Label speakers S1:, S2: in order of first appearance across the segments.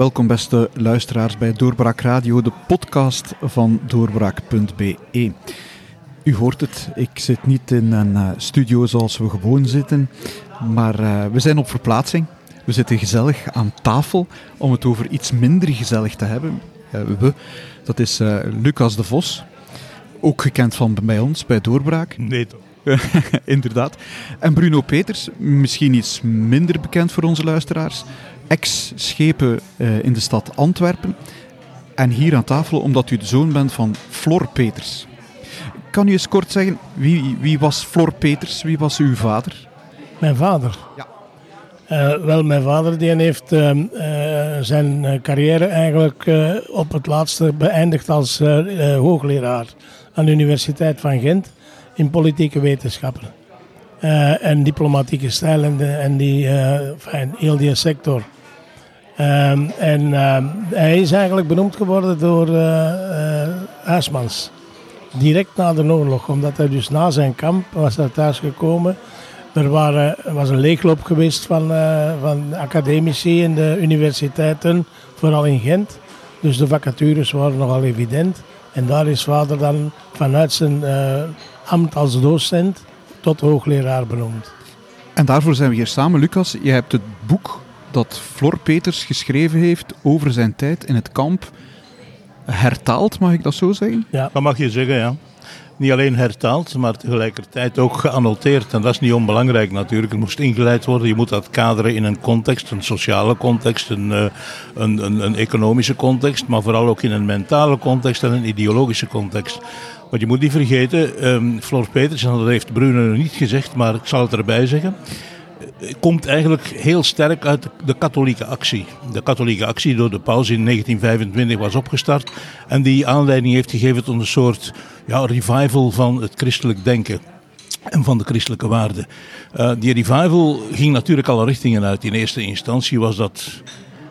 S1: Welkom beste luisteraars bij Doorbraak Radio, de podcast van doorbraak.be. U hoort het, ik zit niet in een uh, studio zoals we gewoon zitten, maar uh, we zijn op verplaatsing. We zitten gezellig aan tafel om het over iets minder gezellig te hebben. Uh, we, dat is Lucas de Vos, ook gekend van bij ons, bij Doorbraak.
S2: Nee toch?
S1: Inderdaad. En Bruno Peters, misschien iets minder bekend voor onze luisteraars. Ex-schepen uh, in de stad Antwerpen. En hier aan tafel omdat u de zoon bent van Flor Peters. Kan u eens kort zeggen, wie, wie was Flor Peters? Wie was uw vader?
S3: Mijn vader?
S1: Ja.
S3: Uh, wel, mijn vader die heeft uh, uh, zijn carrière eigenlijk op het laatste beëindigd als hoogleraar aan de Universiteit van Gent in politieke wetenschappen. En diplomatieke stijl en, de, en die, fijn, heel die sector. Um, en uh, hij is eigenlijk benoemd geworden door Huismans. Direct na de oorlog, omdat hij dus na zijn kamp was hij thuis gekomen. Er waren, was een leegloop geweest van, van academici in de universiteiten, vooral in Gent. Dus de vacatures waren nogal evident. En daar is vader dan vanuit zijn ambt als docent tot hoogleraar benoemd.
S1: En daarvoor zijn we hier samen. Lucas, je hebt het boek dat Flor Peters geschreven heeft over zijn tijd in het kamp hertaald, mag ik dat zo zeggen?
S2: Ja, dat mag je zeggen, ja. Niet alleen hertaald, maar tegelijkertijd ook geannoteerd. En dat is niet onbelangrijk natuurlijk. Het moest ingeleid worden. Je moet dat kaderen in een context, een sociale context, een, een, een, een economische context, maar vooral ook in een mentale context en een ideologische context. Want je moet niet vergeten, um, Flor Peters, en dat heeft Bruno niet gezegd, maar ik zal het erbij zeggen eh, komt eigenlijk heel sterk uit de katholieke actie. De katholieke actie door de paus in 1925 was opgestart en die aanleiding heeft gegeven tot een soort ja, revival van het christelijk denken en van de christelijke waarden. Uh, die revival ging natuurlijk alle richtingen uit. In eerste instantie was dat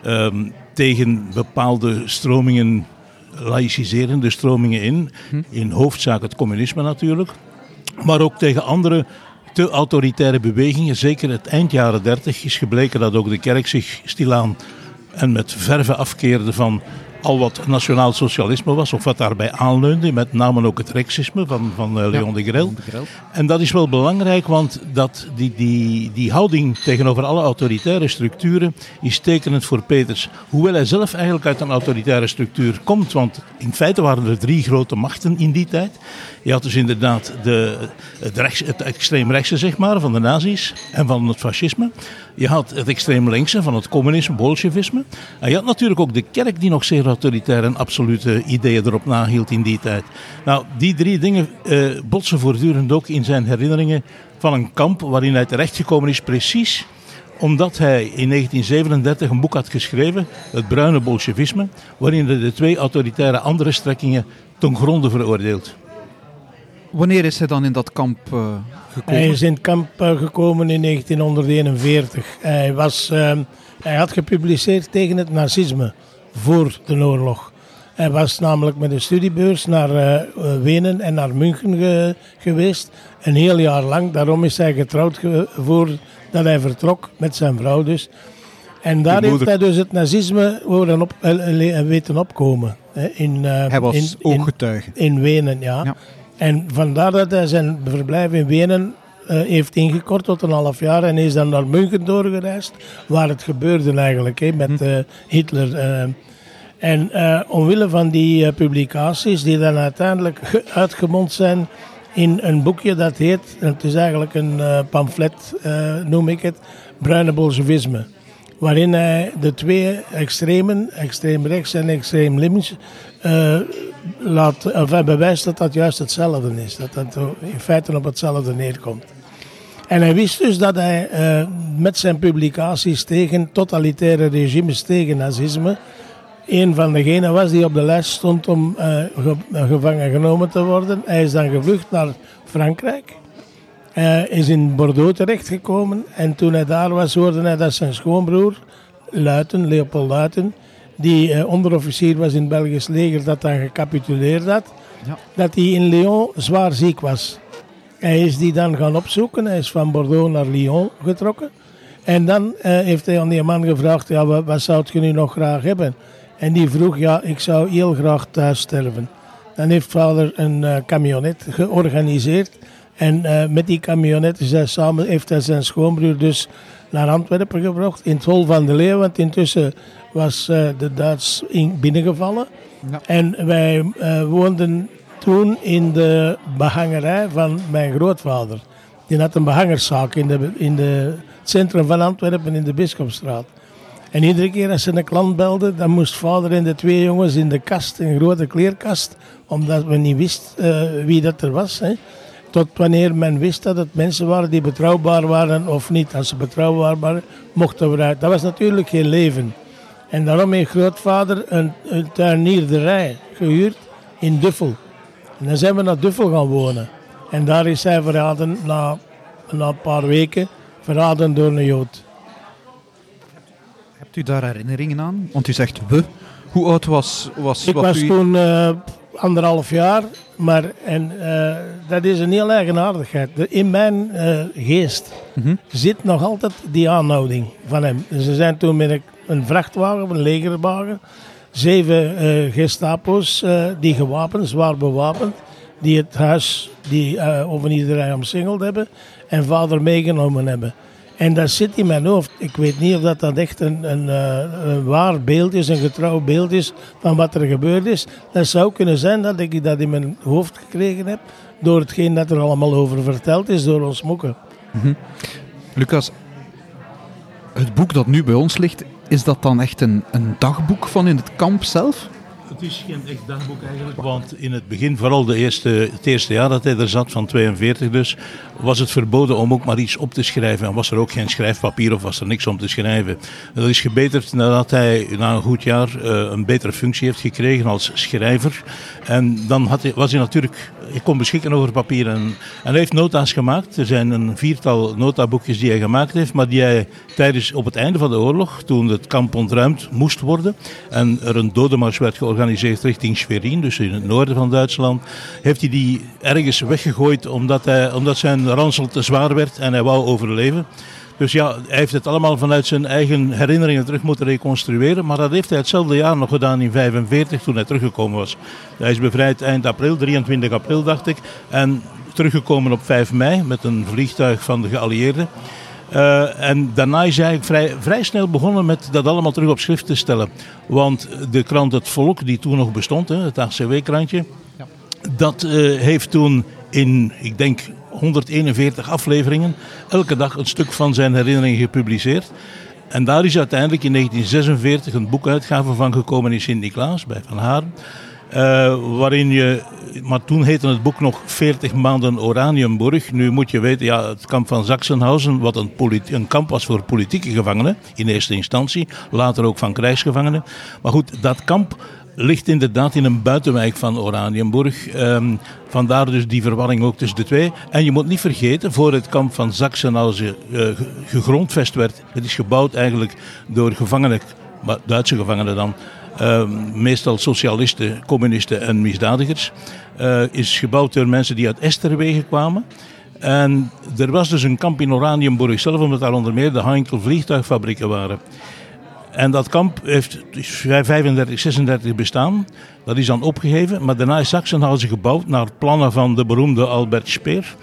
S2: um, tegen bepaalde stromingen laïciserende stromingen in. In hoofdzaak het communisme natuurlijk. Maar ook tegen andere te autoritaire bewegingen. Zeker het eind jaren 30 is gebleken dat ook de kerk zich stilaan en met verve afkeerde van al wat nationaal socialisme was, of wat daarbij aanleunde, met name ook het rexisme van, van uh, Leon, de Grel. En dat is wel belangrijk, want dat, die, die, die houding tegenover alle autoritaire structuren is tekenend voor Peters. Hoewel hij zelf eigenlijk uit een autoritaire structuur komt, want in feite waren er drie grote machten in die tijd. Je had dus inderdaad de, het, rechts, het extreemrechtse, zeg maar, van de nazi's en van het fascisme. Je had het extreem linkse van het communisme, bolsjevisme. En je had natuurlijk ook de kerk die nog zeer autoritaire en absolute ideeën erop nahield in die tijd. Nou, die drie dingen eh, botsen voortdurend ook in zijn herinneringen van een kamp waarin hij terechtgekomen is, precies omdat hij in 1937 een boek had geschreven, Het Bruine Bolsjewisme, waarin hij de twee autoritaire andere strekkingen ten gronde veroordeelt.
S1: Wanneer is hij dan in dat kamp uh, gekomen?
S3: Hij is in het kamp uh, gekomen in 1941. Hij, was, uh, hij had gepubliceerd tegen het nazisme voor de oorlog. Hij was namelijk met een studiebeurs naar Wenen en naar München ge geweest. Een heel jaar lang. Daarom is hij getrouwd voordat hij vertrok met zijn vrouw dus. En daar heeft hij dus het nazisme op, weten opkomen. In,
S1: hij was
S3: in,
S1: ooggetuige.
S3: In, in Wenen, ja. ja. En vandaar dat hij zijn verblijf in Wenen uh, heeft ingekort tot een half jaar en is dan naar München doorgereisd, waar het gebeurde eigenlijk hè, met uh, Hitler. Uh. En omwille van die publicaties, die dan uiteindelijk uitgemond zijn in een boekje dat heet, het is eigenlijk een pamflet, noem ik het, Bruine Bolsjewisme waarin hij de twee extremen, extreem rechts en extreem links, laat, enfin, bewijst dat dat juist hetzelfde is. Dat dat in feite op hetzelfde neerkomt. En hij wist dus dat hij uh, met zijn publicaties tegen totalitaire regimes, tegen nazisme, een van degenen was die op de lijst stond om ge gevangen genomen te worden. Hij is dan gevlucht naar Frankrijk. Hij is in Bordeaux terechtgekomen en toen hij daar was hoorde hij dat zijn schoonbroer, Luiten, Leopold Luiten, die uh, onderofficier was in het Belgisch leger dat dan gecapituleerd had, ja. dat hij in Lyon zwaar ziek was. Hij is die dan gaan opzoeken, hij is van Bordeaux naar Lyon getrokken. En dan eh, heeft hij aan die man gevraagd, ja, wat, wat zou je nu nog graag hebben? En die vroeg, ja, ik zou heel graag thuis sterven. Dan heeft vader een uh, camionet georganiseerd. En uh, met die camionet is hij samen, heeft hij zijn schoonbroer dus naar Antwerpen gebracht. In het Hol van de Leeuw, want intussen was uh, de Duits in binnengevallen. Ja. En wij woonden toen in de behangerij van mijn grootvader. Die had een behangerszaak in, de, in de, het centrum van Antwerpen in de Bischopstraat. En iedere keer als ze een klant belde, dan moest vader en de twee jongens in de kast, een grote kleerkast, omdat we niet wisten uh, wie dat er was. Hè. Tot wanneer men wist dat het mensen waren die betrouwbaar waren of niet. Als ze betrouwbaar waren, mochten we eruit. Dat was natuurlijk geen leven. En daarom heeft grootvader een, een tuinierderij gehuurd in Duffel. En dan zijn we naar Duffel gaan wonen. En daar is hij verraden na, na een paar weken, verraden door een Jood.
S1: Hebt u daar herinneringen aan? Want u zegt we. Hoe oud was, was
S3: Ik
S1: wat
S3: was
S1: u...
S3: toen uh, anderhalf jaar, maar en, uh, dat is een heel eigenaardigheid. In mijn uh, geest mm -hmm. zit nog altijd die aanhouding van hem. Dus ze zijn toen met een vrachtwagen, een legerwagen, zeven gestapo's die gewapend, zwaar bewapend, die het huis, die uh, over iedereen omsingeld hebben en vader meegenomen hebben. En dat zit in mijn hoofd. Ik weet niet of dat, echt een, een, een waar beeld is, een getrouw beeld is van wat er gebeurd is. Dat zou kunnen zijn dat ik dat in mijn hoofd gekregen heb door hetgeen dat er allemaal over verteld is door ons moeken.
S1: -hmm. Lucas, het boek dat nu bij ons ligt, is dat dan echt een, een dagboek van in het kamp zelf?
S2: Het is geen echt dagboek eigenlijk, want in het begin, vooral de eerste, het eerste jaar dat hij er zat, van 42 dus, was het verboden om ook maar iets op te schrijven. En was er ook geen schrijfpapier of was er niks om te schrijven. Dat is gebeterd nadat hij na een goed jaar uh, een betere functie heeft gekregen als schrijver. En dan had hij, was hij natuurlijk, hij kon beschikken over papier. En, en hij heeft nota's gemaakt. Er zijn een viertal notaboekjes die hij gemaakt heeft, maar die hij tijdens, op het einde van de oorlog, toen het kamp ontruimd moest worden en er een dodenmars werd georganiseerd richting Schwerin, dus in het noorden van Duitsland, heeft hij die ergens weggegooid omdat, hij, omdat zijn ransel te zwaar werd en hij wou overleven. Dus ja, hij heeft het allemaal vanuit zijn eigen herinneringen terug moeten reconstrueren. Maar dat heeft hij hetzelfde jaar nog gedaan in 1945 toen hij teruggekomen was. Hij is bevrijd eind april, 23 april dacht ik. En teruggekomen op 5 mei met een vliegtuig van de geallieerden. Uh, en daarna is hij eigenlijk vrij, vrij snel begonnen met dat allemaal terug op schrift te stellen. Want de krant Het Volk, die toen nog bestond, hè, het ACW-krantje, ja. dat uh, heeft toen in, ik denk, 141 afleveringen, elke dag een stuk van zijn herinneringen gepubliceerd. En daar is uiteindelijk in 1946 een boekuitgave van gekomen in Sint-Niklaas bij Van Haren. Uh, waarin je, maar toen heette het boek nog 40 maanden Oranienburg. Nu moet je weten, ja, het kamp van Sachsenhausen, wat een, een kamp was voor politieke gevangenen in eerste instantie, later ook van krijgsgevangenen. Maar goed, dat kamp ligt inderdaad in een buitenwijk van Oranienburg. Um, vandaar dus die verwarring ook tussen de twee. En je moet niet vergeten, voor het kamp van Sachsenhausen uh, gegrondvest werd, het is gebouwd eigenlijk door gevangenen, Duitse gevangenen dan, meestal socialisten, communisten en misdadigers, uh, is gebouwd door mensen die uit Esterwegen kwamen. En er was dus een kamp in Oranienburg zelf, omdat daar onder meer de Heinkel vliegtuigfabrieken waren. En dat kamp heeft 35, 36 bestaan. Dat is dan opgegeven, maar daarna is Sachsenhausen gebouwd naar plannen van de beroemde Albert Speer.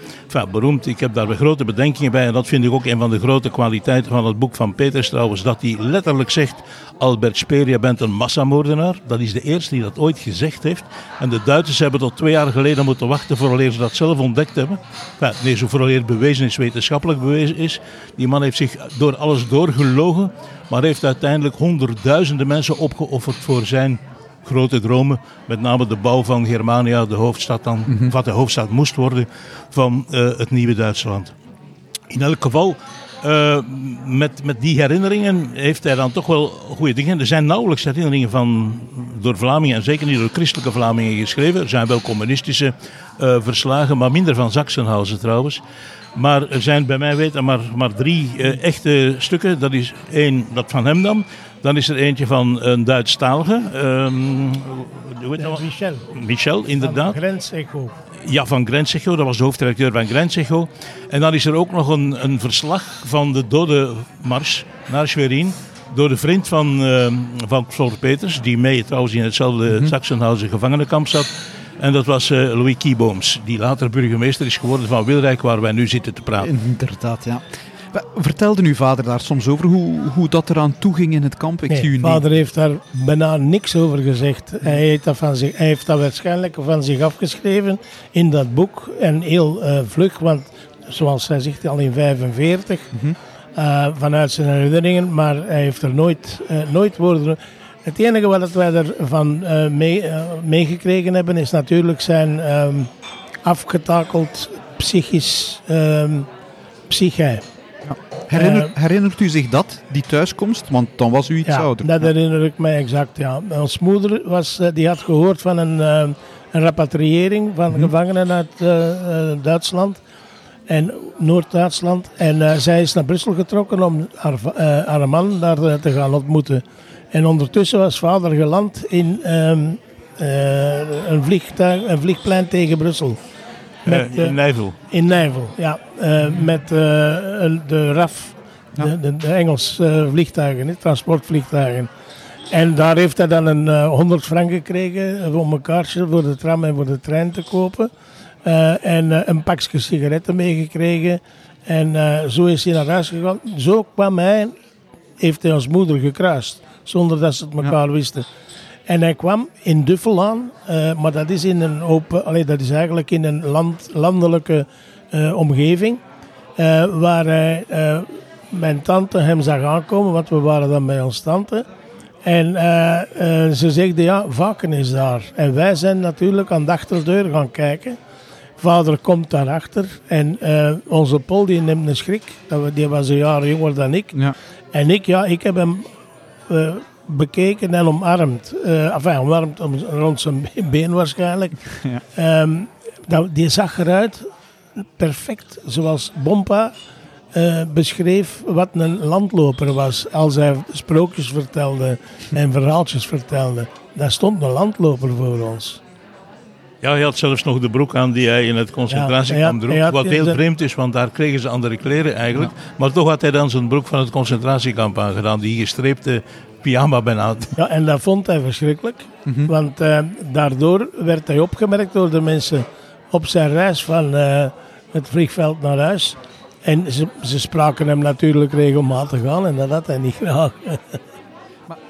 S2: Beroemd, ik heb daar grote bedenkingen bij en dat vind ik ook een van de grote kwaliteiten van het boek van Peters trouwens, dat hij letterlijk zegt, Albert Speer, je bent een massamoordenaar. Dat is de eerste die dat ooit gezegd heeft. En de Duitsers hebben tot twee jaar geleden moeten wachten vooraleer ze dat zelf ontdekt hebben. Enfin, nee, zo vooraleer bewezen is, wetenschappelijk bewezen is. Die man heeft zich door alles doorgelogen, maar heeft uiteindelijk honderdduizenden mensen opgeofferd voor zijn grote dromen. Met name de bouw van Germania, de hoofdstad dan, mm -hmm. wat de hoofdstad moest worden van uh, het nieuwe Duitsland. In elk geval, uh, met, met die herinneringen heeft hij dan toch wel goede dingen. Er zijn nauwelijks herinneringen van, door Vlamingen en zeker niet door christelijke Vlamingen geschreven. Er zijn wel communistische uh, verslagen, maar minder van Sachsenhausen trouwens. Maar er zijn bij mij weten maar, maar drie uh, echte stukken. Dat is één, dat van hem dan. Dan is er eentje van een Duitsstalige. Um,
S3: ja, Michel.
S2: Michel, inderdaad.
S3: Grensecho.
S2: ja, van Grenzecho, dat was de hoofdredacteur van Grenzecho. En dan is er ook nog een, een verslag van de dodenmars naar Schwerin door de vriend van, uh, van Flor Peters, die mee trouwens in hetzelfde mm -hmm. Sachsenhausen gevangenenkamp zat. En dat was uh, Louis Kiebooms, die later burgemeester is geworden van Wilrijk, waar wij nu zitten te praten.
S1: Inderdaad, ja. Vertelde uw vader daar soms over hoe, hoe dat eraan toe ging in het kamp?
S3: Ik nee, zie u vader heeft daar bijna niks over gezegd. Hij heeft, dat van zich, hij heeft dat waarschijnlijk van zich afgeschreven in dat boek. En heel uh, vlug, want zoals hij zegt, al in 45. Mm -hmm. uh, vanuit zijn herinneringen. Maar hij heeft er nooit, uh, nooit woorden... Het enige wat wij ervan mee, meegekregen hebben is natuurlijk zijn um, afgetakeld psychisch um, psyche.
S1: Herinner, uh, herinnert u zich dat, die thuiskomst? Want dan was u iets
S3: ja,
S1: ouder.
S3: dat herinner ik mij exact, ja. Ons moeder was, die had gehoord van een, uh, een repatriëring van mm-hmm. gevangenen uit uh, Duitsland. En Noord-Duitsland. En zij is naar Brussel getrokken om haar, haar man daar te gaan ontmoeten. En ondertussen was vader geland in um, een, vliegtuig, een vliegplein tegen Brussel.
S2: Met, uh, in Nijvel.
S3: In Nijvel, ja. Met de RAF, ja. de, de, de Engelse vliegtuigen, transportvliegtuigen. En daar heeft hij dan een 100 frank gekregen om een kaartje voor de tram en voor de trein te kopen. en een pakje sigaretten meegekregen. En zo is hij naar huis gegaan. Zo kwam hij, heeft hij ons moeder gekruist, zonder dat ze het elkaar ja. wisten. En hij kwam in Duffel aan, uh, maar dat is, in een open, allee, dat is eigenlijk in een land, landelijke uh, omgeving. Uh, waar hij, mijn tante hem zag aankomen, want we waren dan bij ons tante. En ze zegde, ja, Vaken is daar. En wij zijn natuurlijk aan de achterdeur gaan kijken. Vader komt daarachter en onze Paul die neemt een schrik. Die was een jaar jonger dan ik. Ja. En ik, ja, ik heb hem bekeken en omarmd. Uh, enfin, omarmd om, rond zijn been waarschijnlijk. Ja. Um, dat, die zag eruit perfect zoals Bompa uh, beschreef wat een landloper was. Als hij sprookjes vertelde en verhaaltjes vertelde. Daar stond een landloper voor ons.
S2: Ja, hij had zelfs nog de broek aan die hij in het concentratiekamp droeg. Wat heel de... vreemd is, want daar kregen ze andere kleren eigenlijk. Maar toch had hij dan zijn broek van het concentratiekamp aangedaan. Die gestreepte pyjama bijna.
S3: Ja, en dat vond hij verschrikkelijk. Mm -hmm. Want uh, daardoor werd hij opgemerkt door de mensen op zijn reis van uh, het vliegveld naar huis. En ze, ze spraken hem natuurlijk regelmatig aan en dat had hij niet graag.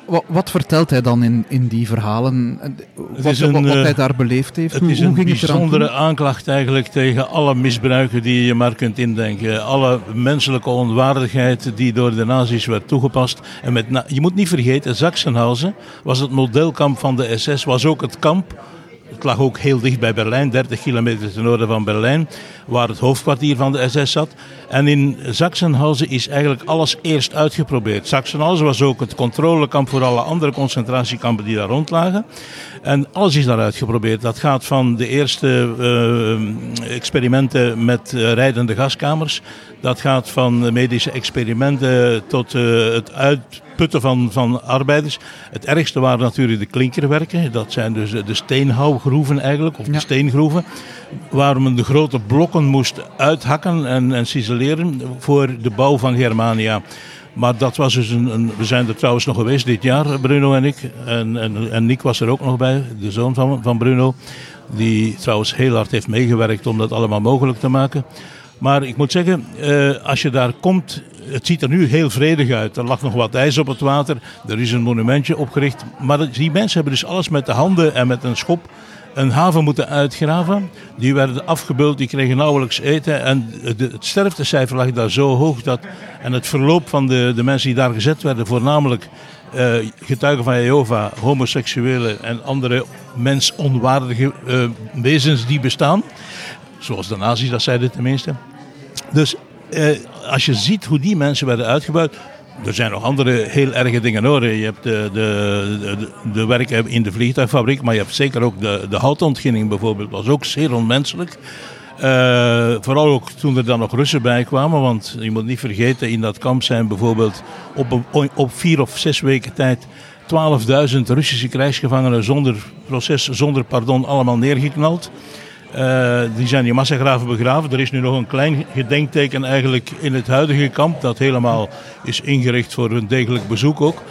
S1: Wat, wat, vertelt hij dan in, in die verhalen? Wat, een, wat, wat hij daar beleefd heeft?
S2: Het is hoe een bijzondere aanklacht eigenlijk tegen alle misbruiken die je maar kunt indenken. Alle menselijke onwaardigheid die door de nazi's werd toegepast. En met je moet niet vergeten, Sachsenhausen was het modelkamp van de SS, was ook het kamp het lag ook heel dicht bij Berlijn, 30 kilometer ten noorden van Berlijn, waar het hoofdkwartier van de SS zat. En in Sachsenhausen is eigenlijk alles eerst uitgeprobeerd. Sachsenhausen was ook het controlekamp voor alle andere concentratiekampen die daar rondlagen. En alles is daar uitgeprobeerd. Dat gaat van de eerste uh, experimenten met uh, rijdende gaskamers. Dat gaat van medische experimenten tot uh, het uitputten van, van arbeiders. Het ergste waren natuurlijk de klinkerwerken. Dat zijn dus de steenhouwgroeven eigenlijk, of de steengroeven. Waar men de grote blokken moest uithakken en, en ciseleren voor de bouw van Germania. Maar dat was dus een, een, We zijn er trouwens nog geweest dit jaar, Bruno en ik. En, en, en Nick was er ook nog bij, de zoon van, van Bruno. Die trouwens heel hard heeft meegewerkt om dat allemaal mogelijk te maken. Maar ik moet zeggen, eh, als je daar komt, het ziet er nu heel vredig uit. Er lag nog wat ijs op het water, er is een monumentje opgericht. Maar die mensen hebben dus alles met de handen en met een schop een haven moeten uitgraven. Die werden afgebeuld, die kregen nauwelijks eten. En het sterftecijfer lag daar zo hoog dat. En het verloop van de, de mensen die daar gezet werden, voornamelijk uh, getuigen van Jehovah, homoseksuelen en andere mensonwaardige uh, wezens die bestaan. Zoals de nazi's dat zeiden tenminste. Dus uh, als je ziet hoe die mensen werden uitgebuit, er zijn nog andere heel erge dingen hoor. Je hebt de, de, de, werken in de vliegtuigfabriek, maar je hebt zeker ook de, de houtontginning bijvoorbeeld. was ook zeer onmenselijk. Uh, vooral ook toen er dan nog Russen bij kwamen, want je moet niet vergeten, in dat kamp zijn bijvoorbeeld op, op vier of zes weken tijd 12.000 Russische krijgsgevangenen zonder proces, zonder pardon, allemaal neergeknald. Uh, die zijn in massagraven begraven. Er is nu nog een klein gedenkteken eigenlijk in het huidige kamp. Dat helemaal is ingericht voor een degelijk bezoek ook.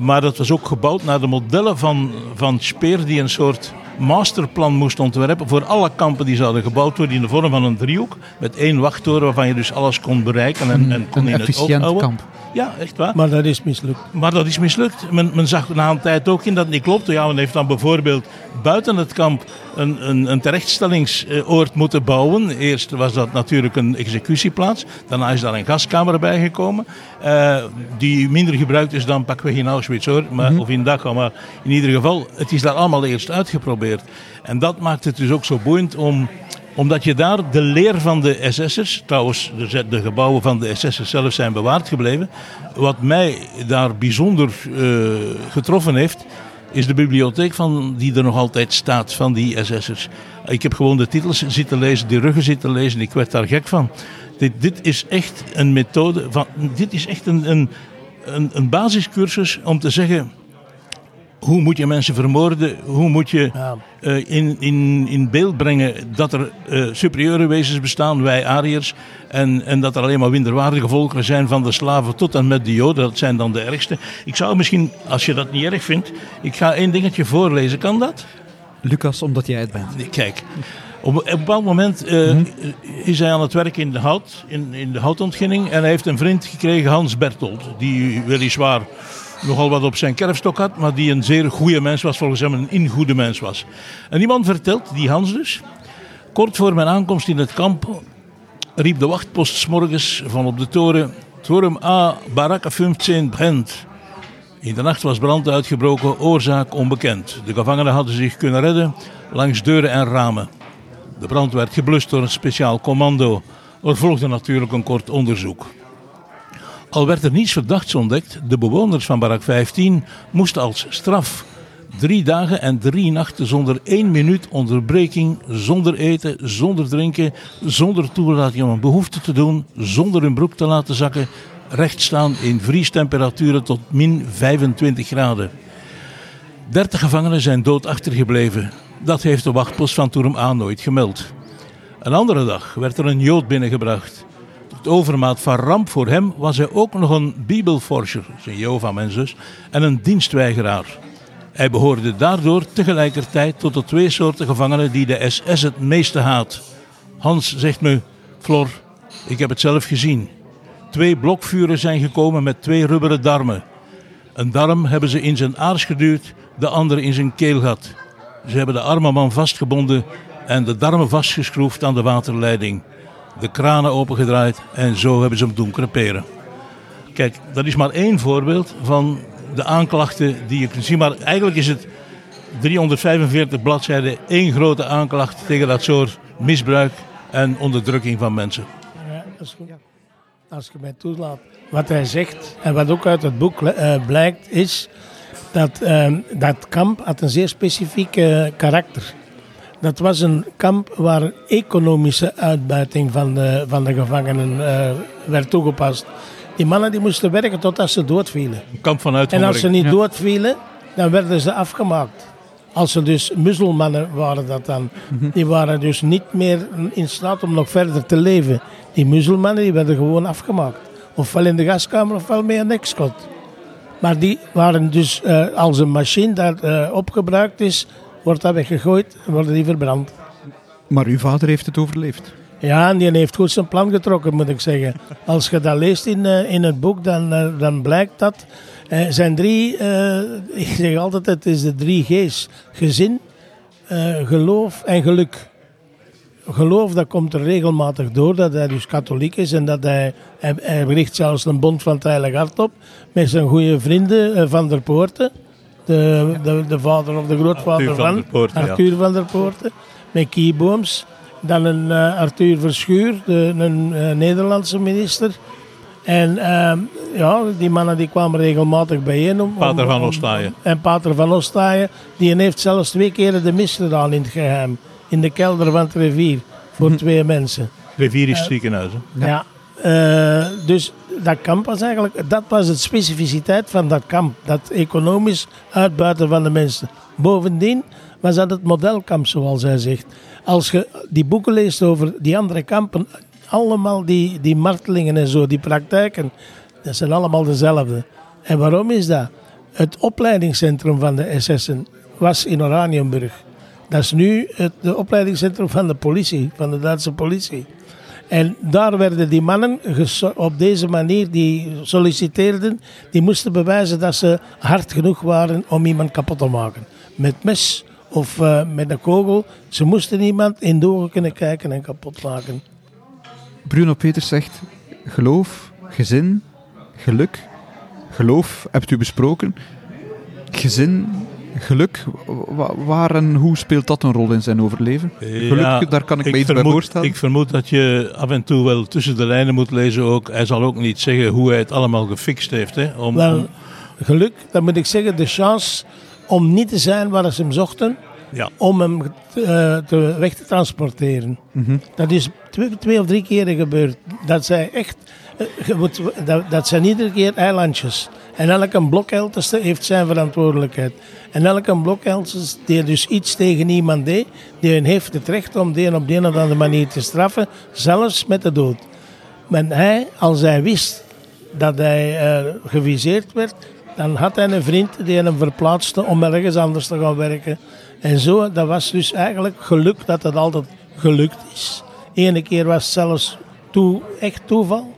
S2: Maar dat was ook gebouwd naar de modellen van, van Speer, die een soort masterplan moest ontwerpen voor alle kampen die zouden gebouwd worden in de vorm van een driehoek. Met één wachttoren waarvan je dus alles kon bereiken en, en kon
S1: een
S2: in het oog houden.
S1: kamp.
S2: Ja, echt waar.
S3: Maar dat is mislukt.
S2: Maar dat is mislukt. Men, men zag na een tijd ook in dat het niet klopte. Ja, men heeft dan bijvoorbeeld buiten het kamp een, een, een terechtstellingsoord moeten bouwen. Eerst was dat natuurlijk een executieplaats. Daarna is daar een gaskamer bijgekomen. Uh, die minder gebruikt is dan pakweg in Auschwitz hoor. Maar, mhm. Of in Dachau. Maar in ieder geval, het is daar allemaal eerst uitgeprobeerd. En dat maakt het dus ook zo boeiend om omdat je daar de leer van de SS'ers, trouwens de, de, gebouwen van de SS'ers zelf zijn bewaard gebleven. Wat mij daar bijzonder uh, getroffen heeft, is de bibliotheek van, die er nog altijd staat van die SS'ers. Ik heb gewoon de titels zitten lezen, die ruggen zitten lezen, ik werd daar gek van. Dit, dit is echt een methode, van, dit is echt een, een, een, een basiscursus om te zeggen hoe moet je mensen vermoorden? Hoe moet je uh, in, in, in beeld brengen dat er uh, superieure wezens bestaan, wij Ariërs, en, en dat er alleen maar minderwaardige volkeren zijn van de slaven tot en met de Joden. Dat zijn dan de ergste. Ik zou misschien, als je dat niet erg vindt, ik ga één dingetje voorlezen. Kan dat?
S1: Lucas, omdat jij het bent.
S2: Kijk. Op een bepaald moment uh, mm -hmm. is hij aan het werk in de hout, in, in de houtontginning. En hij heeft een vriend gekregen, Hans Bertolt, die weliswaar nogal wat op zijn kerfstok had, maar die een zeer goede mens was, volgens hem een ingoede mens was. En die man vertelt, die Hans dus, kort voor mijn aankomst in het kamp riep de wachtpost s morgens van op de toren, Turm A, Baracca 15 brand. In de nacht was brand uitgebroken, oorzaak onbekend. De gevangenen hadden zich kunnen redden langs deuren en ramen. De brand werd geblust door een speciaal commando. Er volgde natuurlijk een kort onderzoek. Al werd er niets verdachts ontdekt, de bewoners van barak 15 moesten als straf drie dagen en drie nachten zonder één minuut onderbreking, zonder eten, zonder drinken, zonder toelating om een behoefte te doen, zonder hun broek te laten zakken, recht staan in vriestemperaturen tot min 25 graden. 30 gevangenen zijn dood achtergebleven. Dat heeft de wachtpost van Turm A nooit gemeld. Een andere dag werd er een Jood binnengebracht overmaat van ramp voor hem was hij ook nog een bibelforscher, zijn Jehovah-mens dus, en een dienstweigeraar. Hij behoorde daardoor tegelijkertijd tot de twee soorten gevangenen die de SS het meeste haat. Hans zegt me, Flor, ik heb het zelf gezien. Twee blokvuren zijn gekomen met twee rubberen darmen. Een darm hebben ze in zijn aars geduwd, de andere in zijn keelgat. Ze hebben de arme man vastgebonden en de darmen vastgeschroefd aan de waterleiding de kranen opengedraaid en zo hebben ze hem doen creperen. Kijk, dat is maar één voorbeeld van de aanklachten die je kunt zien. Maar eigenlijk is het 345 bladzijden één grote aanklacht tegen dat soort misbruik en onderdrukking van mensen.
S3: Ja, dat is goed. Als je mij toelaat. Wat hij zegt en wat ook uit het boek uh, blijkt is dat uh, dat kamp had een zeer specifiek karakter dat was een kamp waar economische uitbuiting van de, van de gevangenen uh, werd toegepast. Die mannen die moesten werken totdat ze doodvielen.
S2: Een kamp van
S3: En als ze niet doodvielen, dan werden ze afgemaakt. Als ze dus muzelmannen waren dat dan. Mhm. Die waren dus niet meer in staat om nog verder te leven. Die muzelmannen die werden gewoon afgemaakt. Ofwel in de gaskamer ofwel met een nekschot. Maar die waren dus uh, als een machine daar uh, opgebruikt is wordt dat weggegooid en worden die verbrand.
S1: Maar uw vader heeft het overleefd?
S3: Ja, en die heeft goed zijn plan getrokken, moet ik zeggen. Als je dat leest in, uh, in het boek, dan, uh, dan blijkt dat. Uh, zijn drie, ik zeg altijd, het is de drie G's. Gezin, geloof en geluk. Geloof, dat komt er regelmatig door, dat hij dus katholiek is en dat hij, hij, hij richt zelfs een bond van het Heilige Hart op met zijn goede vrienden van der Poorten de, de, de vader of de grootvader Arthur van, van Poorten, Arthur ja. van der Poorten, met Kiebooms. Dan een uh, Arthur Verschuur, de, een uh, Nederlandse minister. En uh, ja, die mannen die kwamen regelmatig bijeen. Om,
S2: Pater van Ostaaien.
S3: En Pater van Ostaaien, die heeft zelfs twee keer de mis gedaan in het geheim. In de kelder van het rivier, voor mhm. twee mensen.
S2: Rivier is ziekenhuis,
S3: hè? Ja. ja. dus dat kamp was eigenlijk, dat was de specificiteit van dat kamp. Dat economisch uitbuiten van de mensen. Bovendien was dat het modelkamp, zoals hij zegt. Als je die boeken leest over die andere kampen, allemaal die, die martelingen en zo, die praktijken, dat zijn allemaal dezelfde. En waarom is dat? Het opleidingscentrum van de SS'en was in Oranienburg. Dat is nu het opleidingscentrum van de politie, van de Duitse politie. En daar werden die mannen op deze manier, die solliciteerden, die moesten bewijzen dat ze hard genoeg waren om iemand kapot te maken. Met mes of uh, met een kogel. Ze moesten iemand in de ogen kunnen kijken en kapot maken.
S1: Bruno Peters zegt, geloof, gezin, geluk. Geloof hebt u besproken. Gezin, geluk, waar en hoe speelt dat een rol in zijn overleven? Geluk, daar kan ik, ik me iets
S2: vermoed,
S1: bij voorstellen.
S2: Ik vermoed dat je af en toe wel tussen de lijnen moet lezen ook. Hij zal ook niet zeggen hoe hij het allemaal gefixt heeft. Hè,
S3: om, wel, geluk, dan moet ik zeggen, de chance om niet te zijn waar ze hem zochten, ja. om hem uh, te, weg te transporteren. Mm Dat is twee, twee, of drie keren gebeurd. Dat zij echt, uh, dat, dat zijn iedere keer eilandjes. En elke blokhelteste heeft zijn verantwoordelijkheid. En elke blokhelteste die dus iets tegen iemand deed, die heeft het recht om die op de een of andere manier te straffen, zelfs met de dood. Maar hij, als hij wist dat hij uh, geviseerd werd, dan had hij een vriend die hem verplaatste om ergens anders te gaan werken. En zo, dat was dus eigenlijk geluk dat het altijd gelukt is. Ene keer was het zelfs toe, echt toeval.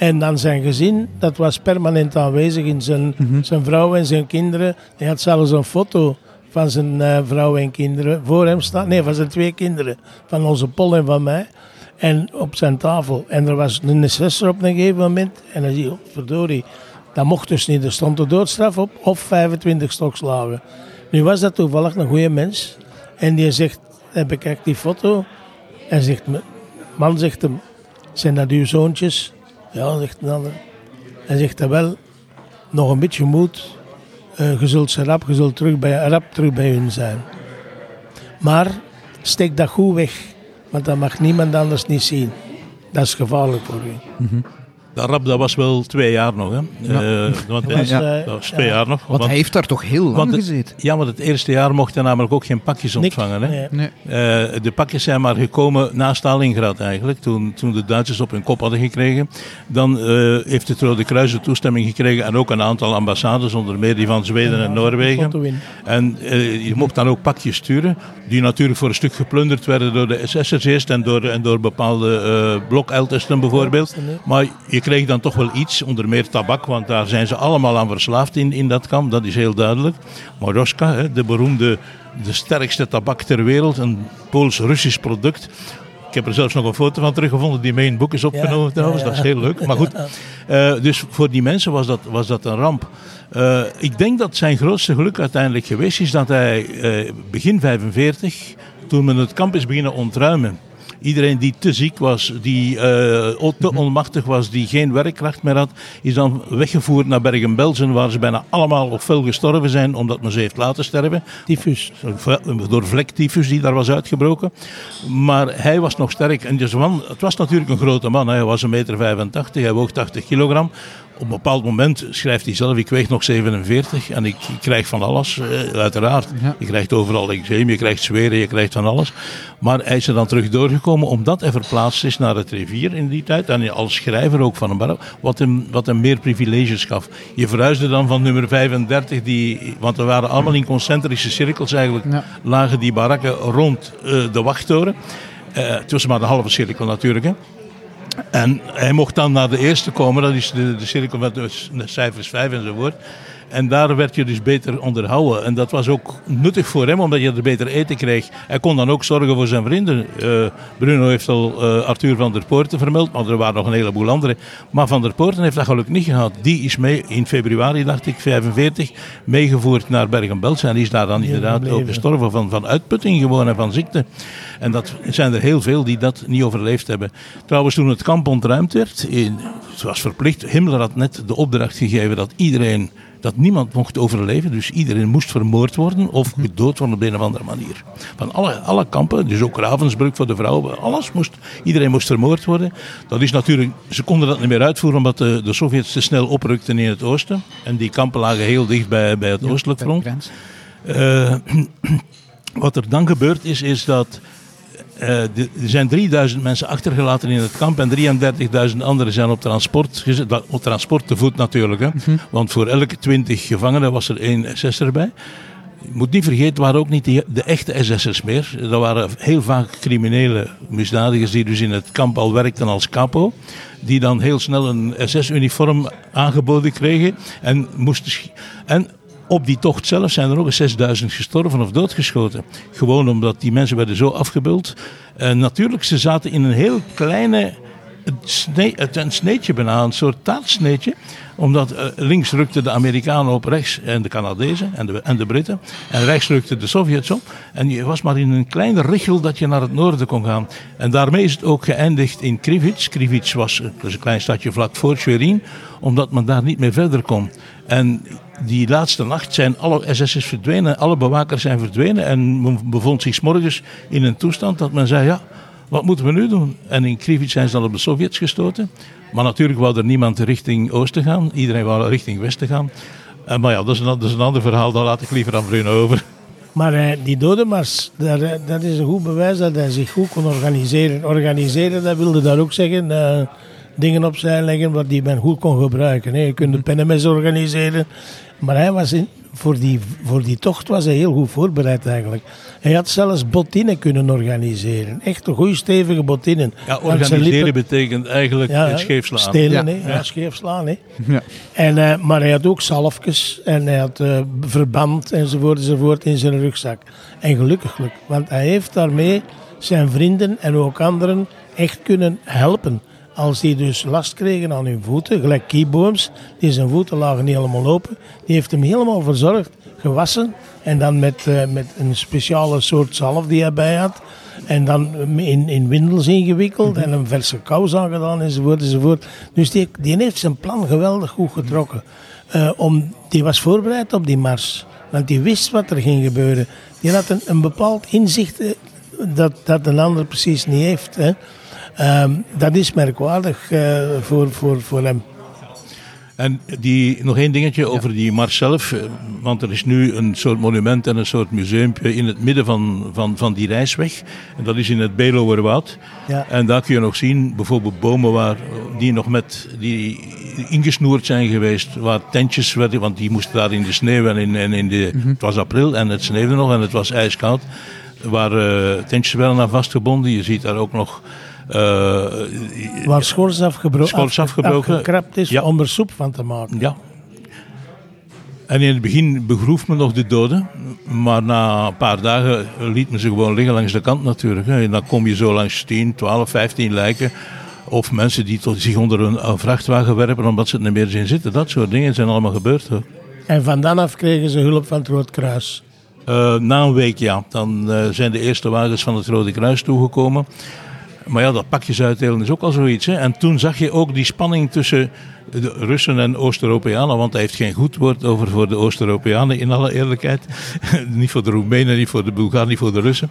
S3: En dan zijn gezin, dat was permanent aanwezig in zijn, mhm. zijn vrouw en zijn kinderen. Hij had zelfs een foto van zijn uh, vrouw en kinderen voor hem staan. Nee, van zijn twee kinderen. Van onze Pol en van mij. En op zijn tafel. En er was een assessor op een gegeven moment. En hij zei, oh, verdorie, dat mocht dus niet. Er stond de doodstraf op of 25 stokslagen. Nu was dat toevallig een goede mens. En die zegt, hij bekijkt die foto. En zegt, man zegt hem, zijn dat uw zoontjes? Ja, zegt de ander. Hij zegt wel, nog een beetje moed. Uh, je zult ze rap, je zult terug bij, rap terug bij hun zijn. Maar steek dat goed weg, want dat mag niemand anders niet zien. Dat is gevaarlijk voor u. Mm
S2: dat rap dat was wel twee jaar nog. Hè. Ja. Uh, want, dat, was, dat was twee jaar nog.
S1: Want, hij heeft daar toch heel lang gezeten?
S2: Ja, want het eerste jaar mocht hij namelijk ook geen pakjes ontvangen. Hè. Nee. Uh, de pakjes zijn maar gekomen na Stalingrad eigenlijk. Toen, toen de Duitsers op hun kop hadden gekregen. Dan uh, heeft het Rode Kruis de toestemming gekregen. En ook een aantal ambassades, onder meer die van Zweden en Noorwegen. En je mocht dan ook pakjes sturen. Die natuurlijk voor een stuk geplunderd werden door de SS'ers eerst. En door, en door bepaalde uh, blokeltesten bijvoorbeeld. Maar je je kreeg dan toch wel iets, onder meer tabak, want daar zijn ze allemaal aan verslaafd in, in dat kamp, dat is heel duidelijk. Moroska, de beroemde, de sterkste tabak ter wereld, een Pools-Russisch product. Ik heb er zelfs nog een foto van teruggevonden die mee in het boek is opgenomen trouwens. Dat is heel leuk. Maar goed, uh, dus voor die mensen was dat, was dat een ramp. Uh, ik denk dat zijn grootste geluk uiteindelijk geweest is dat hij uh, begin 45, toen men het kamp is beginnen ontruimen Iedereen die te ziek was, die uh, te onmachtig was, die geen werkkracht meer had, is dan weggevoerd naar Bergen-Belsen, waar ze bijna allemaal ofwel gestorven zijn omdat men ze heeft laten sterven.
S3: Tyfus.
S2: Door vlektyfus die daar was uitgebroken. Maar hij was nog sterk. En dus man, het was natuurlijk een grote man. Hij was een meter 85, hij woog 80 kilogram op een bepaald moment schrijft hij zelf, ik weeg nog 47 en ik, krijg van alles, eh, uiteraard. Je krijgt overal eczeem, je krijgt zweren, je krijgt van alles. Maar hij is er dan terug doorgekomen omdat hij verplaatst is naar het rivier in die tijd. En als schrijver ook van een barok, wat hem, wat hem meer privileges gaf. Je verhuisde dan van nummer 35, die, want we waren allemaal in concentrische cirkels eigenlijk, lagen die barakken rond uh, de wachttoren. Uh, het was maar de halve cirkel natuurlijk. Hè. En hij mocht dan naar de eerste komen, dat is de, de cirkel met de, cijfers 5 enzovoort. En daar werd je dus beter onderhouden. En dat was ook nuttig voor hem, omdat je er beter eten kreeg. Hij kon dan ook zorgen voor zijn vrienden. Uh, Bruno heeft al uh, Arthur van der Poorten vermeld, maar er waren nog een heleboel andere. Maar van der Poorten heeft dat gelukkig niet gehad. Die is mee in februari, dacht ik, 45, meegevoerd naar Bergen-Belsen. En die is daar dan inderdaad ook gestorven van, van uitputting gewoon en van ziekte. En dat zijn er heel veel die dat niet overleefd hebben. Trouwens, toen het kamp ontruimd werd, in, het was verplicht, Himmler had net de opdracht gegeven dat iedereen dat niemand mocht overleven. Dus iedereen moest vermoord worden of gedood worden op een of andere manier. Van alle, alle kampen, dus ook Ravensbrück voor de vrouwen, alles moest, iedereen moest vermoord worden. Dat is natuurlijk, ze konden dat niet meer uitvoeren omdat de, de Sovjets te snel oprukten in het oosten. En die kampen lagen heel dicht bij, bij het oostelijk front. Uh, wat er dan gebeurd is, is dat er zijn 3000 mensen achtergelaten in het kamp en 33.000 anderen zijn op transport gezet. Op transport te voet natuurlijk, hè? Mm -hmm. want voor elke 20 gevangenen was er één SS erbij. Je moet niet vergeten, het waren ook niet de, de echte SS'ers meer. Dat waren heel vaak criminele misdadigers die dus in het kamp al werkten als capo. Die dan heel snel een SS-uniform aangeboden kregen en moesten. En op die tocht zelf zijn er ook 6000 gestorven of doodgeschoten. Gewoon omdat die mensen werden zo afgebeeld. En natuurlijk, ze zaten in een heel kleine snee, een sneetje bijna, een soort taartsneetje. Omdat uh, links rukten de Amerikanen op rechts en de Canadezen en de, en de Britten. En rechts rukten de Sovjets op. En je was maar in een kleine richel dat je naar het noorden kon gaan. En daarmee is het ook geëindigd in Krivits. Krivits was dus een klein stadje vlak voor Schwerin, omdat men daar niet meer verder kon. En die laatste nacht zijn alle SS'ers verdwenen, alle bewakers zijn verdwenen. En men bevond zich morgens in een toestand dat men zei, ja, wat moeten we nu doen? En in Krivits zijn ze dan op de Sovjets gestoten. Maar natuurlijk wou er niemand richting oosten gaan, iedereen wou richting westen gaan. Uh, maar ja, dat is, een, dat is een ander verhaal, daar laat ik liever aan Bruno over.
S3: Maar uh, die dodenmars, dat, dat is een goed bewijs dat hij zich goed kon organiseren. Organiseren, dat wilde dat ook zeggen... Uh, dingen opzij leggen wat die men goed kon gebruiken. Hè. Je kunt een pennemes organiseren. Maar hij was in, voor, die, voor die tocht was hij heel goed voorbereid eigenlijk. Hij had zelfs bottinen kunnen organiseren. Echt een goede stevige bottinen.
S2: Ja, organiseren betekent eigenlijk ja, scheefslaan.
S3: Stelen, ja. Ja. scheefslaan. Hè? Ja. En, uh, maar hij had ook zalfjes en hij had uh, verband enzovoort enzovoort in zijn rugzak. En gelukkig, want hij heeft daarmee zijn vrienden en ook anderen echt kunnen helpen. Als die dus last kregen aan hun voeten, gelijk kiebooms, die zijn voeten lagen niet helemaal open, die heeft hem helemaal verzorgd, gewassen en dan met, uh, met een speciale soort zalf die hij bij had. En dan in, in windels ingewikkeld en een verse kous aangedaan enzovoort enzovoort. Dus die, die heeft zijn plan geweldig goed getrokken. Uh, om, die was voorbereid op die mars. Want die wist wat er ging gebeuren. Die had een, een bepaald inzicht eh, dat, dat een ander precies niet heeft. Hè. Um, dat is merkwaardig uh, voor, voor, voor hem.
S2: En die, nog één dingetje over die mars zelf. Eh, want er is nu een soort monument en een soort museumpje in het midden van, van, van die reisweg. En dat is in het Belowerwoud. Ja. En daar kun je nog zien, bijvoorbeeld bomen waar, die nog met die ingesnoerd zijn geweest. Waar tentjes werden, want die moesten daar in de sneeuw en in, en in de, mm -hmm. het was april en het sneeuwde nog en het was ijskoud. Waar uh, tentjes werden aan vastgebonden. Je ziet daar ook nog
S3: Waar schors, afgebro
S2: schors afgebroken
S3: afgekrapt is ja. om er soep van te maken.
S2: Ja. En in het begin begroef men nog de doden, maar na een paar dagen liet men ze gewoon liggen langs de kant natuurlijk. En dan kom je zo langs 10, 12, 15 lijken. Of mensen die tot zich onder een, vrachtwagen werpen omdat ze het niet meer zien zitten. Dat soort dingen zijn allemaal gebeurd. Hoor.
S3: En van dan af kregen ze hulp van het Rode Kruis?
S2: Uh, na een week ja. Dan uh, zijn de eerste wagens van het Rode Kruis toegekomen. Maar ja, dat pakjes uitdelen is ook al zoiets. Hè. En toen zag je ook die spanning tussen de Russen en Oost-Europeanen. Want hij heeft geen goed woord over voor de Oost-Europeanen, in alle eerlijkheid. niet voor de Roemenen, niet voor de Bulgaren, niet voor de Russen.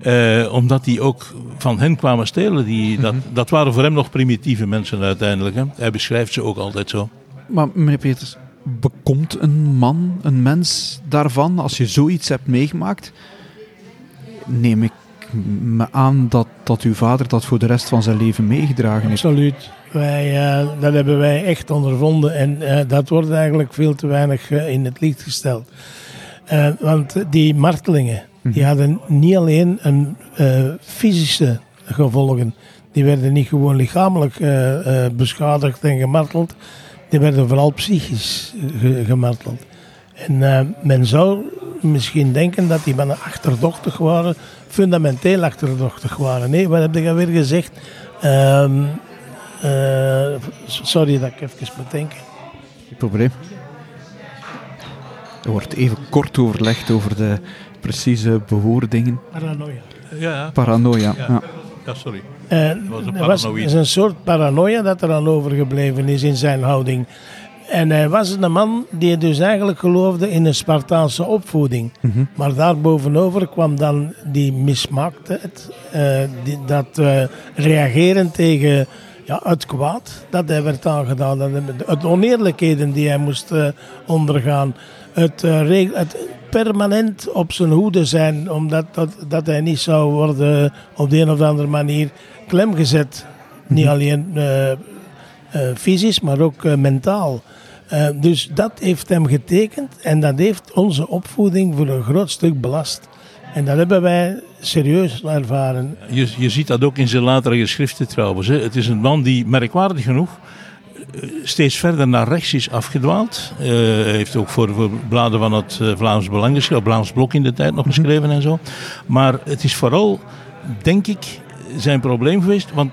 S2: Eh, omdat die ook van hen kwamen stelen. Die, dat, mhm. dat waren voor hem nog primitieve mensen uiteindelijk. Hè. Hij beschrijft ze ook altijd zo.
S1: Maar meneer Peters, bekomt een man, een mens daarvan, als je zoiets hebt meegemaakt? Neem ik me aan dat, dat uw vader dat voor de rest van zijn leven meegedragen heeft.
S3: Absoluut. Wij, uh, dat hebben wij echt ondervonden en uh, dat wordt eigenlijk veel te weinig uh, in het licht gesteld. want die martelingen, die mhm. hadden niet alleen een fysische gevolgen. Die werden niet gewoon lichamelijk beschadigd en gemarteld. Die werden vooral psychisch gemarteld. En men zou misschien denken dat die mannen achterdochtig waren fundamenteel achterdochtig waren. Nee, wat heb je weer gezegd? Um, uh, sorry dat ik even moet denken.
S1: Geen probleem. Er wordt even kort overlegd over de precieze bewoordingen.
S3: Paranoia.
S2: Ja, ja.
S1: Paranoia, ja.
S2: ja. sorry.
S3: Uh, was, was, is een soort paranoia dat er aan overgebleven is in zijn houding. En hij was een man die dus eigenlijk geloofde in een Spartaanse opvoeding.
S1: Mhm.
S3: Maar daarbovenover kwam dan die mismaaktheid, eh, die, dat eh, reageren tegen ja, het kwaad dat hij werd aangedaan. De- Het oneerlijkheden die hij moest eh, ondergaan. Het, het permanent op zijn hoede zijn, omdat dat, dat hij niet zou worden op de een of andere manier klemgezet. Niet alleen eh, eh, fysisch, maar ook mentaal. Eh, dus dat heeft hem getekend en dat heeft onze opvoeding voor een groot stuk belast. En dat hebben wij serieus ervaren.
S2: Je, je ziet dat ook in zijn latere geschriften trouwens. Hè. Het is een man die merkwaardig genoeg eh, steeds verder naar rechts is afgedwaald. Hij heeft ook voor, bladen van het Vlaams Belang geschreven, Vlaams Blok in de tijd nog geschreven en zo. Maar het is vooral, denk ik, zijn probleem geweest, want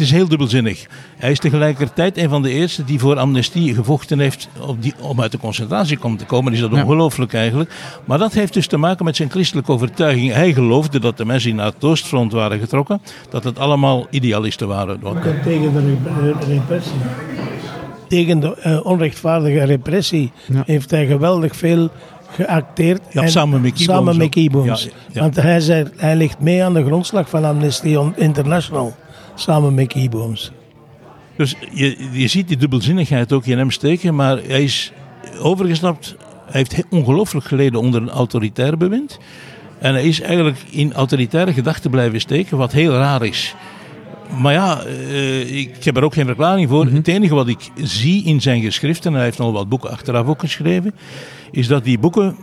S2: het is heel dubbelzinnig. Hij is tegelijkertijd een van de eerste die voor amnestie gevochten heeft op die, om uit de concentratiekamp te komen. Is dat
S1: Ja.
S2: ongelooflijk eigenlijk. Maar dat heeft dus te maken met zijn christelijke overtuiging. Hij geloofde dat de mensen die naar het Oostfront waren getrokken, dat het allemaal idealisten waren.
S3: Tegen de rep- repressie. Tegen de eh, onrechtvaardige repressie
S1: Ja.
S3: heeft hij geweldig veel geacteerd.
S2: Ja,
S3: En
S2: samen met
S3: Samen met Kieboms.
S2: Ja, ja.
S3: Want hij, zei, hij ligt mee aan de grondslag van Amnesty International. Samen met Kieboms.
S2: Dus je, je ziet die dubbelzinnigheid ook in hem steken, maar hij is overgestapt. Hij heeft he- ongelooflijk geleden onder een autoritair bewind. En hij is eigenlijk in autoritaire gedachten blijven steken, wat heel raar is. Maar ja, eh, ik heb er ook geen verklaring voor. Het enige wat ik zie in zijn geschriften, en hij heeft nog wat boeken achteraf ook geschreven, is dat die boeken,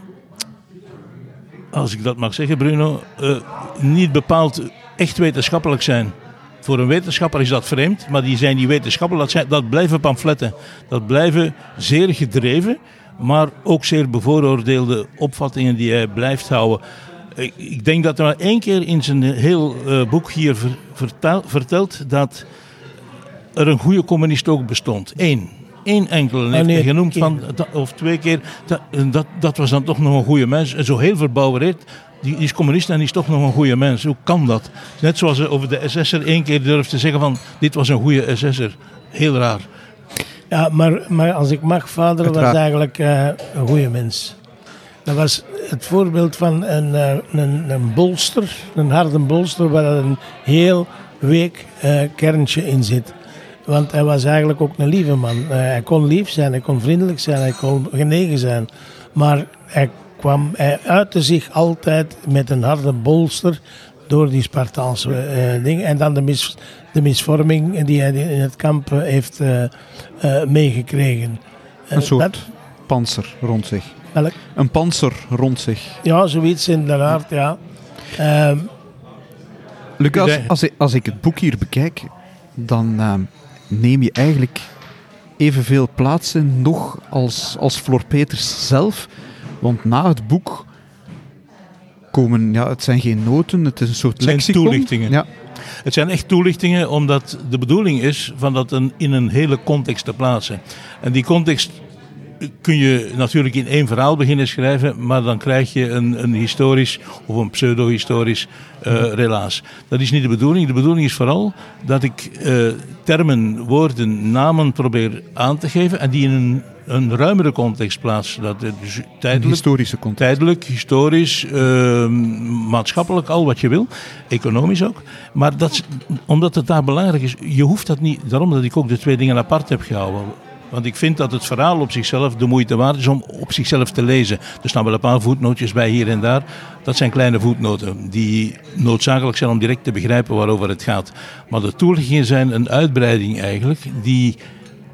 S2: als ik dat mag zeggen Bruno, eh, niet bepaald echt wetenschappelijk zijn. Voor een wetenschapper is dat vreemd, maar die zijn niet wetenschappelijk. Dat, zijn, dat blijven pamfletten. Dat blijven zeer gedreven, maar ook zeer bevooroordeelde opvattingen die hij blijft houden. Ik, ik denk dat hij maar één keer in zijn heel eh, boek hier ver- vertel- vertelt dat er een goede communist ook bestond. Eén. Eén enkele heeft
S3: Ah, nee,
S2: hij genoemd van, of twee keer. Dat, dat, was dan toch nog een goede mens. En zo heel verbouwereerd. Die, die is communist en die is toch nog een goede mens. Hoe kan dat? Net zoals ze over de SS'er één keer durft te zeggen van dit was een goede SS'er. Heel raar.
S3: Ja, maar, maar als ik mag, vader was eigenlijk eh, een goede mens. Dat was het voorbeeld van een, eh, een, een bolster, een harde bolster, waar een heel week eh, kerntje in zit. Want hij was eigenlijk ook een lieve man. Eh, hij kon lief zijn, hij kon vriendelijk zijn, hij kon genegen zijn. Maar hij, kwam, hij uitte zich altijd met een harde bolster door die Spartaanse eh, dingen. En dan de, mis, de misvorming die hij in het kamp eh, heeft eh, eh, meegekregen.
S1: Een soort
S3: dat-
S1: panzer rond zich.
S3: welk-
S1: Een panzer rond zich.
S3: ja, zoiets inderdaad, ja. Ehm,
S1: Lucas, als ik, als ik het boek hier bekijk, dan ehm, neem je eigenlijk evenveel plaats in nog als, als Floor Peters zelf. Want na het boek komen, ja, het zijn geen noten, het is een soort
S2: Het zijn
S1: lexicon.
S2: toelichtingen.
S1: Ja,
S2: Het zijn echt toelichtingen omdat de bedoeling is van dat een, in een hele context te plaatsen. En die context kun je natuurlijk in één verhaal beginnen schrijven, maar dan krijg je een, een historisch of een pseudo-historisch eh, relaas. Dat is niet de bedoeling. De bedoeling is vooral dat ik eh, termen, woorden, namen probeer aan te geven en die in een, een ruimere context plaats. Dat, dus
S1: een
S2: tijdelijk,
S1: historische context.
S2: Tijdelijk, historisch, eh, maatschappelijk, al wat je wil. Economisch ook. Maar dat, omdat het daar belangrijk is, je hoeft dat niet. Daarom dat ik ook de twee dingen apart heb gehouden. Want ik vind dat het verhaal op zichzelf de moeite waard is om op zichzelf te lezen. Er staan wel een paar voetnootjes bij hier en daar. Dat zijn kleine voetnoten die noodzakelijk zijn om direct te begrijpen waarover het gaat. Maar de toelichtingen zijn een uitbreiding eigenlijk die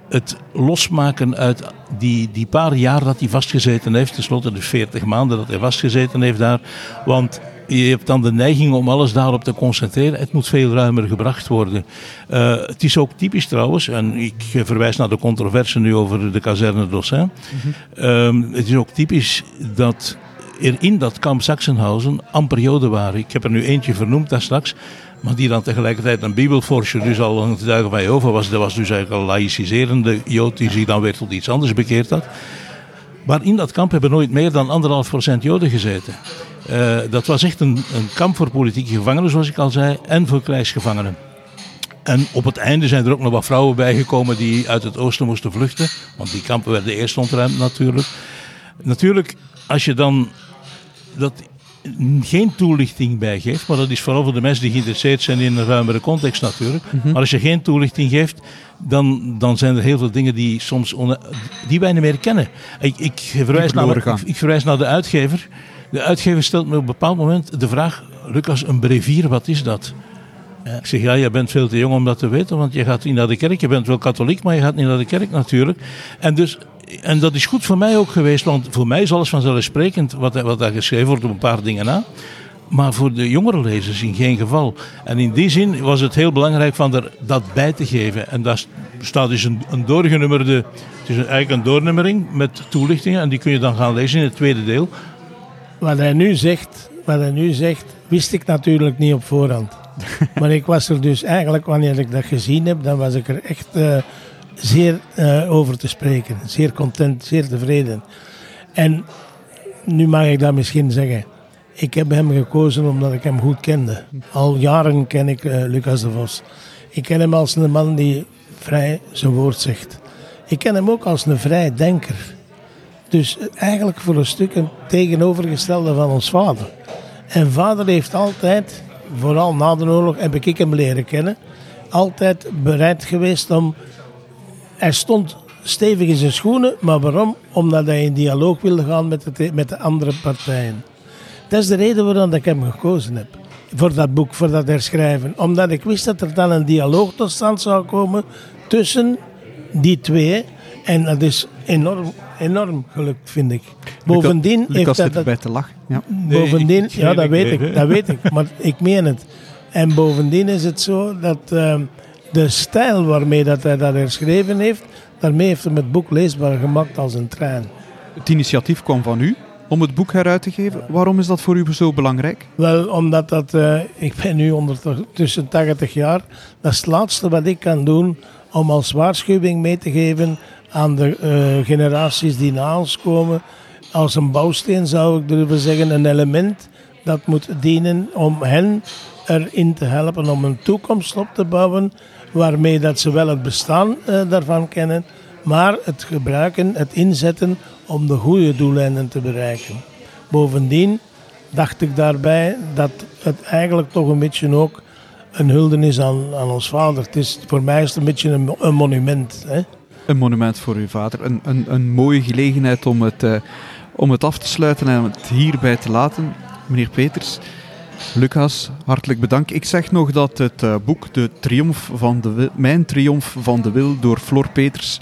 S2: het losmaken uit die, die paar jaar dat hij vastgezeten heeft, tenslotte de 40 maanden dat hij vastgezeten heeft daar. Want je hebt dan de neiging om alles daarop te concentreren. Het moet veel ruimer gebracht worden. Eh, het is ook typisch trouwens, en ik verwijs naar de controverse nu over de kazerne Dossin. Ehm, het is ook typisch dat er in dat kamp Sachsenhausen amper Joden waren. Ik heb er nu eentje vernoemd daar straks. Maar die dan tegelijkertijd een bibelforscher, dus al een getuige van Jehovah was. Dat was dus eigenlijk een laïciserende Jood die zich dan weer tot iets anders bekeerd had. Maar in dat kamp hebben nooit meer dan anderhalf procent Joden gezeten. Eh, dat was echt een, een kamp voor politieke gevangenen, zoals ik al zei, en voor krijgsgevangenen. En op het einde zijn er ook nog wat vrouwen bijgekomen die uit het oosten moesten vluchten. Want die kampen werden eerst ontruimd natuurlijk. Natuurlijk, als je dan dat geen toelichting bij geeft, maar dat is vooral voor de mensen die geïnteresseerd zijn in een ruimere context natuurlijk. Maar als je geen toelichting geeft, dan, dan zijn er heel veel dingen die soms die wij niet meer kennen. Ik, ik, verwijs naar, ik, ik verwijs naar de uitgever. De uitgever stelt me op een bepaald moment de vraag: Lucas, een brevier, wat is dat? Ik zeg, ja, je bent veel te jong om dat te weten, want je gaat niet naar de kerk. Je bent wel katholiek, maar je gaat niet naar de kerk natuurlijk. En, dus, en dat is goed voor mij ook geweest, want voor mij is alles vanzelfsprekend wat, wat daar geschreven wordt op een paar dingen na. Maar voor de jongere lezers in geen geval. En in die zin was het heel belangrijk van er dat bij te geven. En daar staat dus een, een doorgenummerde, het is eigenlijk een doornummering met toelichtingen. En die kun je dan gaan lezen in het tweede deel.
S3: Wat hij nu zegt, wat hij nu zegt wist ik natuurlijk niet op voorhand. maar ik was er dus eigenlijk, wanneer ik dat gezien heb, dan was ik er echt uh, zeer uh, over te spreken. Zeer content, zeer tevreden. En nu mag ik dat misschien zeggen. Ik heb hem gekozen omdat ik hem goed kende. Al jaren ken ik uh, Lucas de Vos. Ik ken hem als een man die vrij zijn woord zegt. Ik ken hem ook als een vrij denker. Dus eigenlijk voor een stuk een tegenovergestelde van ons vader. En vader heeft altijd vooral na de oorlog heb ik hem leren kennen, altijd bereid geweest om. Hij stond stevig in zijn schoenen, maar waarom? Omdat hij in dialoog wilde gaan met de, met de andere partijen. Dat is de reden waarom ik hem gekozen heb. Voor dat boek, voor dat herschrijven. Omdat ik wist dat er dan een dialoog tot stand zou komen tussen die twee. En dat is enorm, enorm gelukt, vind ik.
S1: Bovendien Lucas, heeft dat... bij te lachen. Ja.
S3: Bovendien, ja, dat weet ik, dat weet ik, maar ik meen het. En bovendien is het zo dat uh, de stijl waarmee dat hij dat herschreven heeft, daarmee heeft hij het boek leesbaar gemaakt als een trein.
S1: Het initiatief kwam van u om het boek heruit te geven. Waarom is dat voor u zo belangrijk?
S3: Wel, omdat dat, uh, ik ben nu ondertussen 80 jaar. Dat is het laatste wat ik kan doen om als waarschuwing mee te geven aan de uh, generaties die na ons komen. Als een bouwsteen zou ik durven zeggen, een element dat moet dienen om hen erin te helpen om een toekomst op te bouwen waarmee dat ze wel het bestaan uh, daarvan kennen, maar het gebruiken, het inzetten om de goede doeleinden te bereiken. Bovendien dacht ik daarbij dat het eigenlijk toch een beetje ook een hulde is aan, aan ons vader. Het is, voor mij is het een beetje een, een monument. Hè?
S1: Een monument voor uw vader. Een, een, een mooie gelegenheid om het, uh, om het af te sluiten en het hierbij te laten. Meneer Peters, Lucas, hartelijk bedankt. Ik zeg nog dat het uh, boek De Triomf van de Mijn Triomf van de Wil door Floor Peters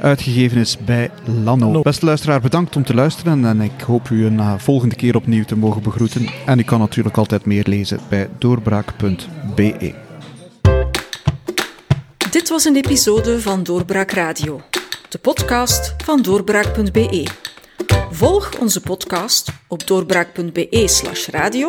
S1: uitgegeven is bij Lano. Beste luisteraar, bedankt om te luisteren en ik hoop u een uh, volgende keer opnieuw te mogen begroeten. En u kan natuurlijk altijd meer lezen bij doorbraak.be.
S4: Dit was een episode van Doorbraak Radio, de podcast van doorbraak.be. Volg onze podcast op doorbraak.be/slash radio